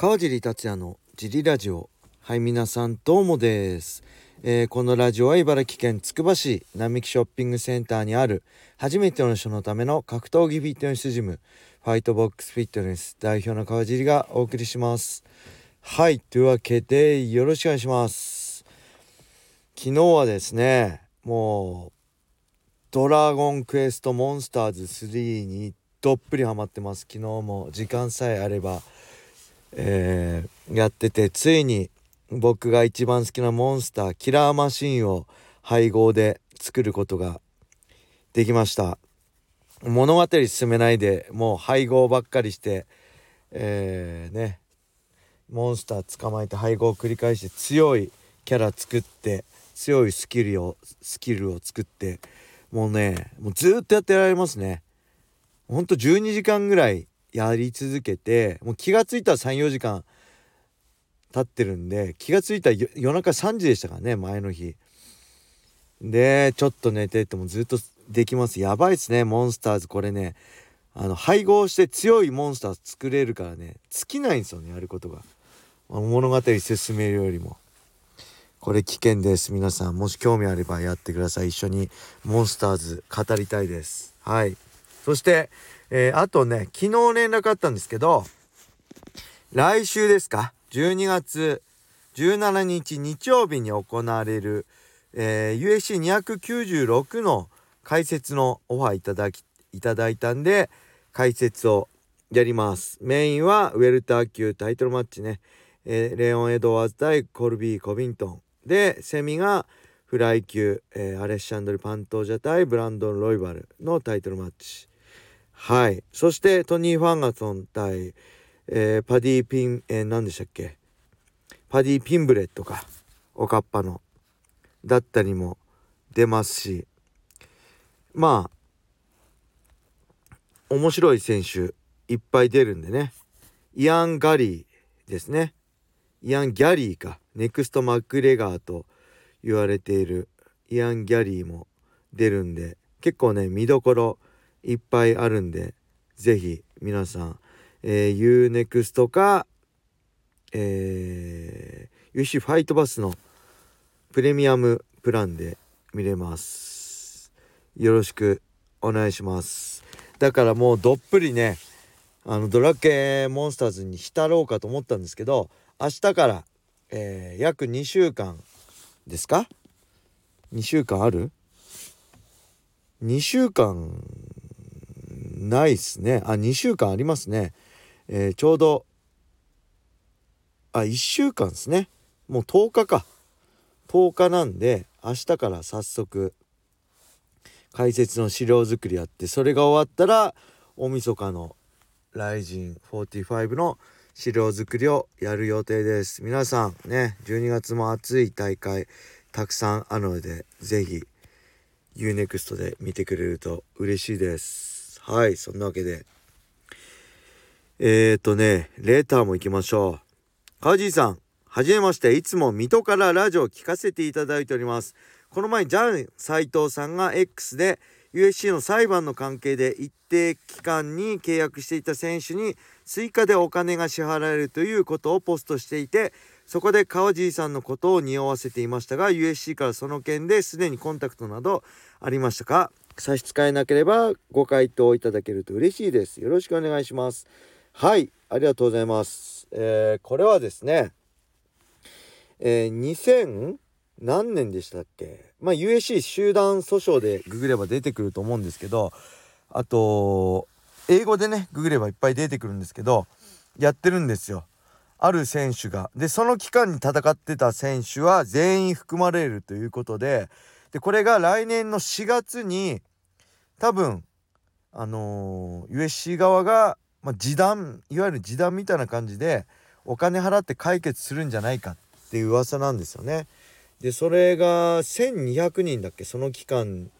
川尻達也のジリラジオ。はい皆さんどうもです、えーこのラジオは茨城県つくば市並木ショッピングセンターにある初めての人のための格闘技フィットネスジムファイトボックスフィットネス代表の川尻がお送りします。はいというわけでよろしくお願いします。昨日はですねもうドラゴンクエストモンスターズ3にどっぷりハマってます。昨日も時間さえあれば、えーやっててついに僕が一番好きなモンスターキラーマシンを配合で作ることができました。物語進めないでもう配合ばっかりしてえーねモンスター捕まえて配合を繰り返して強いキャラ作って強いスキルをスキルを作ってもうねもうずっとやってられますね。ほんと12時間ぐらいやり続けてもう気がついたら34時間経ってるんで気がついたら夜中3時でしたからね前の日。でちょっと寝ててもずっとできます。やばいっすねモンスターズ。これねあの配合して強いモンスター作れるからね尽きないんですよねやることが。物語進めるよりも。これ危険です。皆さんもし興味あればやってください。一緒にモンスターズ語りたいです。はい。そして、えーあとね昨日連絡あったんですけど来週ですか？12月17日日曜日に行われる、えー USC296 の解説のオファーいただきいただいたんで解説をやります。メインはウェルター級タイトルマッチね、えーレオン・エドワーズ対コルビー・コビントン。でセミがフライ級、えーアレッシャンドル・パントージャ対ブランドン・ロイバルのタイトルマッチ。はい。そしてトニー・ファンガソン対、えーパディ・ピン、えー何でしたっけ？パディ・ピンブレットか。おかっぱの。だったりも出ますし。まあ面白い選手いっぱい出るんでね。イアン・ガリーですね。イアン・ギャリーか。ネクスト・マクレガーと言われているイアン・ギャリーも出るんで結構ね見どころいっぱいあるんでぜひ皆さん、えー、UNEXT かえー、UC ファイトバスのプレミアムプランで見れます。よろしくお願いします。だからもうどっぷりねあのドラケンモンスターズに浸ろうかと思ったんですけど明日から、えー約2週間ですか？2週間ある ?2 週間ないっすね。あ2週間ありますね、えーちょうどあ1週間ですね。もう10日か。10日なんで明日から早速解説の資料作りやってそれが終わったら大晦日の「ライジン45」の資料作りをやる予定です。皆さんね12月も暑い大会たくさんあるので是非 UNEXT で見てくれると嬉しいです。はいそんなわけでえーとねレーターも行きましょう川尻さん、はじめまして。いつも水戸からラジオを聞かせていただいております。この前、ジャン斎藤さんが X で USC の裁判の関係で一定期間に契約していた選手に追加でお金が支払えるということをポストしていて、そこで川尻さんのことを匂わせていましたが、USC からその件ですでにコンタクトなどありましたか？差し支えなければご回答いただけると嬉しいです。よろしくお願いします。はい、ありがとうございます。えーこれはですね、えー2000何年でしたっけ？まあ USC 集団訴訟でググれば出てくると思うんですけど、あと、英語でね、ググればいっぱい出てくるんですけど、やってるんですよ。ある選手が。で、その期間に戦ってた選手は全員含まれるということで、で、これが来年の4月に、多分、あのー USC 側が、まあ、示談いわゆる示談みたいな感じでお金払って解決するんじゃないかっていう噂なんですよね。でそれが1200人だっけ？その期間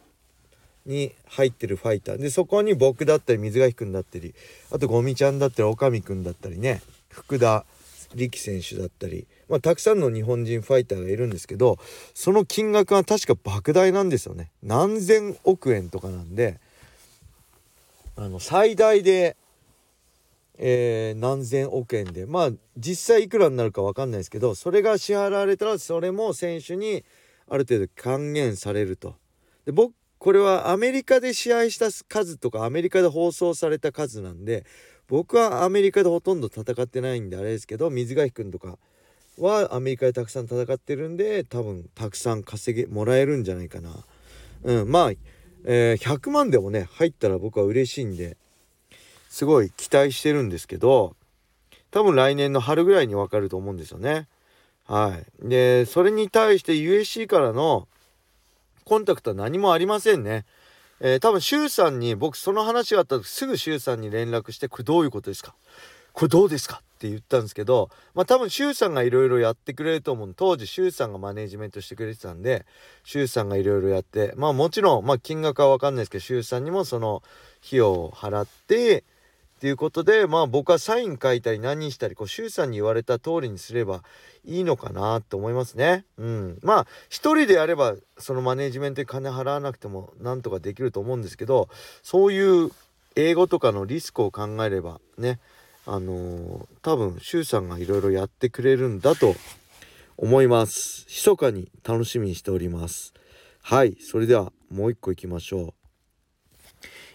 に入ってるファイターでそこに僕だったり水垣くんだったりあとゴミちゃんだったり女将くんだったりね福田力選手だったり、まあ、たくさんの日本人ファイターがいるんですけどその金額は確か莫大なんですよね何千億円とかなんであの最大でえー、何千億円でまあ実際いくらになるか分かんないですけどそれが支払われたらそれも選手にある程度還元されると。で僕これはアメリカで試合した数とかアメリカで放送された数なんで僕はアメリカでほとんど戦ってないんであれですけど水垣君とかはアメリカでたくさん戦ってるんで多分たくさん稼げもらえるんじゃないかな。うん、まあ、えー、100万でもね入ったら僕は嬉しいんですごい期待してるんですけど多分来年の春ぐらいにわかると思うんですよね。はい。でそれに対して USC からのコンタクトは何もありませんね。えー、多分周さんに僕その話があった時すぐ周さんに連絡してこれどういうことですか？これどうですか？って言ったんですけどまあ多分周さんがいろいろやってくれると思う。当時周さんがマネジメントしてくれてたんで周さんがいろいろやってまあもちろんまあ金額は分かんないですけど周さんにもその費用を払ってっていうことでまあ僕はサイン書いたり何したりこう周さんに言われた通りにすればいいのかなと思いますね。うん、まあ一人でやればそのマネジメントに金払わなくてもなんとかできると思うんですけどそういう英語とかのリスクを考えればねあのー、多分周さんがいろいろやってくれるんだと思います。密かに楽しみにしております。はい、それではもう一個いきましょう。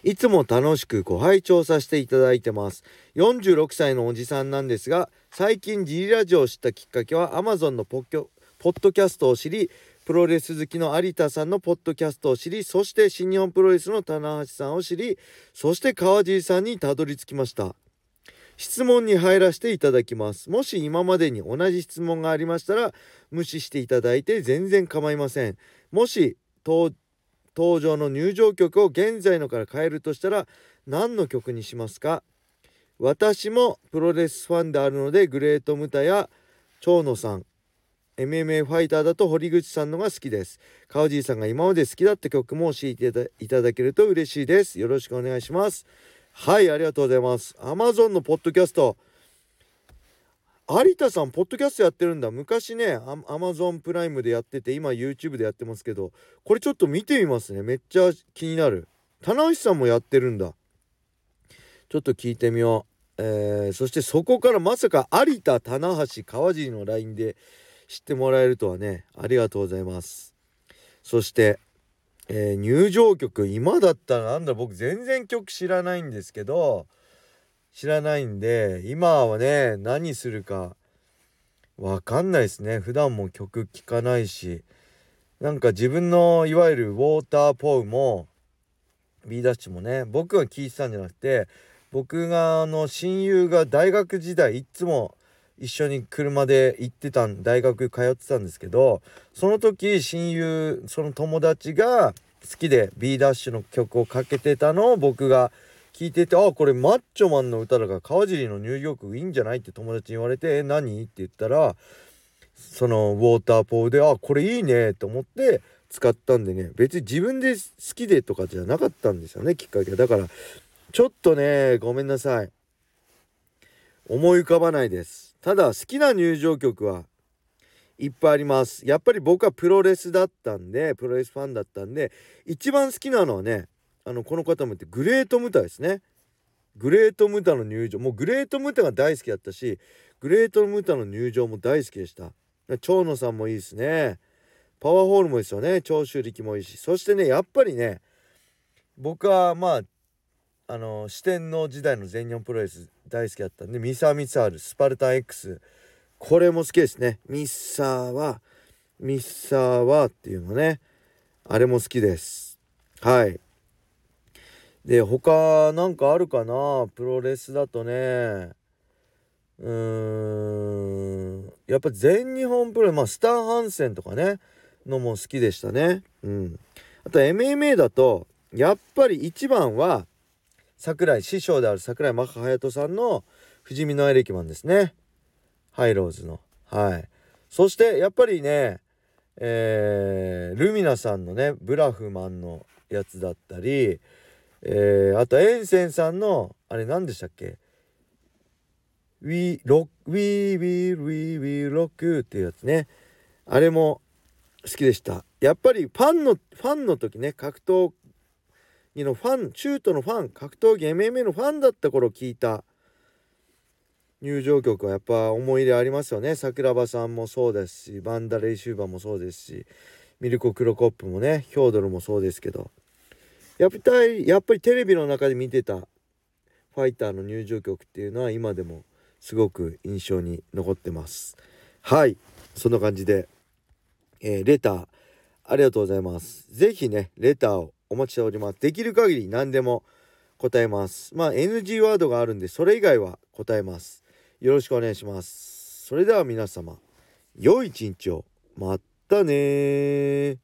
いつも楽しくご拝聴させていただいてます。46歳のおじさんなんですが、最近ジリラジオを知ったきっかけは Amazon のポッポッドキャストを知り、プロレス好きの有田さんのポッドキャストを知り、そして新日本プロレスの棚橋さんを知り、そして川尻さんにたどり着きました。質問に入らせていただきます。もし今までに同じ質問がありましたら、無視していただいて全然構いません。もし、登場の入場曲を現在のから変えるとしたら何の曲にしますか？私もプロレスファンであるのでグレートムタや長野さん。MMA ファイターだと堀口さんのが好きです。川尻さんが今まで好きだった曲も教えていただけると嬉しいです。よろしくお願いします。はいありがとうございます。Amazon のポッドキャスト有田さんポッドキャストやってるんだ。昔ねアマゾンプライムでやってて今 YouTube でやってますけどこれちょっと見てみますね。めっちゃ気になる。棚橋さんもやってるんだ。ちょっと聞いてみよう、えー、そしてそこからまさか有田棚橋川尻の LINE で知ってもらえるとはねありがとうございます。そして、えー、入場曲今だったらなんだ僕全然曲知らないんですけど知らないんで今はね何するかわかんないですね。普段も曲聴かないし。なんか自分のいわゆるウォーターポウも B ダッシュもね僕が聴いてたんじゃなくて僕があの親友が大学時代いつも一緒に車で行ってた大学通ってたんですけどその時親友その友達が好きで B ダッシュの曲をかけてたのを僕が聞いてて、あ、これマッチョマンの歌だから川尻の入場曲いいんじゃないって友達に言われて、え、何？って言ったら、そのウォーターポーで、あ、これいいねと思って使ったんでね、別に自分で好きでとかじゃなかったんですよね、きっかけは。だから、ちょっとね、ごめんなさい。思い浮かばないです。ただ、好きな入場曲はいっぱいあります。やっぱり僕はプロレスだったんで、プロレスファンだったんで、一番好きなのはね、あのこの方も言ってグレートムタですね。グレートムタの入場。もうグレートムタが大好きだったしグレートムタの入場も大好きでした。長野さんもいいですね。パワーホールもいいですよね。長州力もいいし。そしてねやっぱりね僕はまああの四天王時代の全日本プロレス大好きだったんでミサーミサールスパルタン X これも好きですね。ミッサーはミッサーはっていうのね。あれも好きです。はい。で他なんかあるかな？プロレスだとね。うーん。やっぱ全日本プロレスまあスターハンセンとかねのも好きでしたね。うん。あと MMA だとやっぱり一番は桜井師匠である桜井マカ隼人さんの富士見のエレキマンですね。ハイローズの。はい。そしてやっぱりねえー、ルミナさんのねブラフマンのやつだったりえー、あとエンセンさんのあれ何でしたっけ？We rock, we will, we will rock っていうやつね。あれも好きでした。やっぱりファンの、ファンの時ね、格闘技のファン、シュートのファン、格闘技 MMA のファンだった頃聞いた入場曲はやっぱ思い入れありますよね桜庭さんもそうですしバンダレイ・シューバーもそうですしミルコ・クロコップもねヒョードルもそうですけどやっぱりやっぱりテレビの中で見てたファイターの入場曲っていうのは今でもすごく印象に残ってます。はい。そんな感じで、えー、レターありがとうございます。是非ねレターをお待ちしております。できる限り何でも答えます。まあ NG ワードがあるんでそれ以外は答えます。よろしくお願いします。それでは皆様良い一日を。またね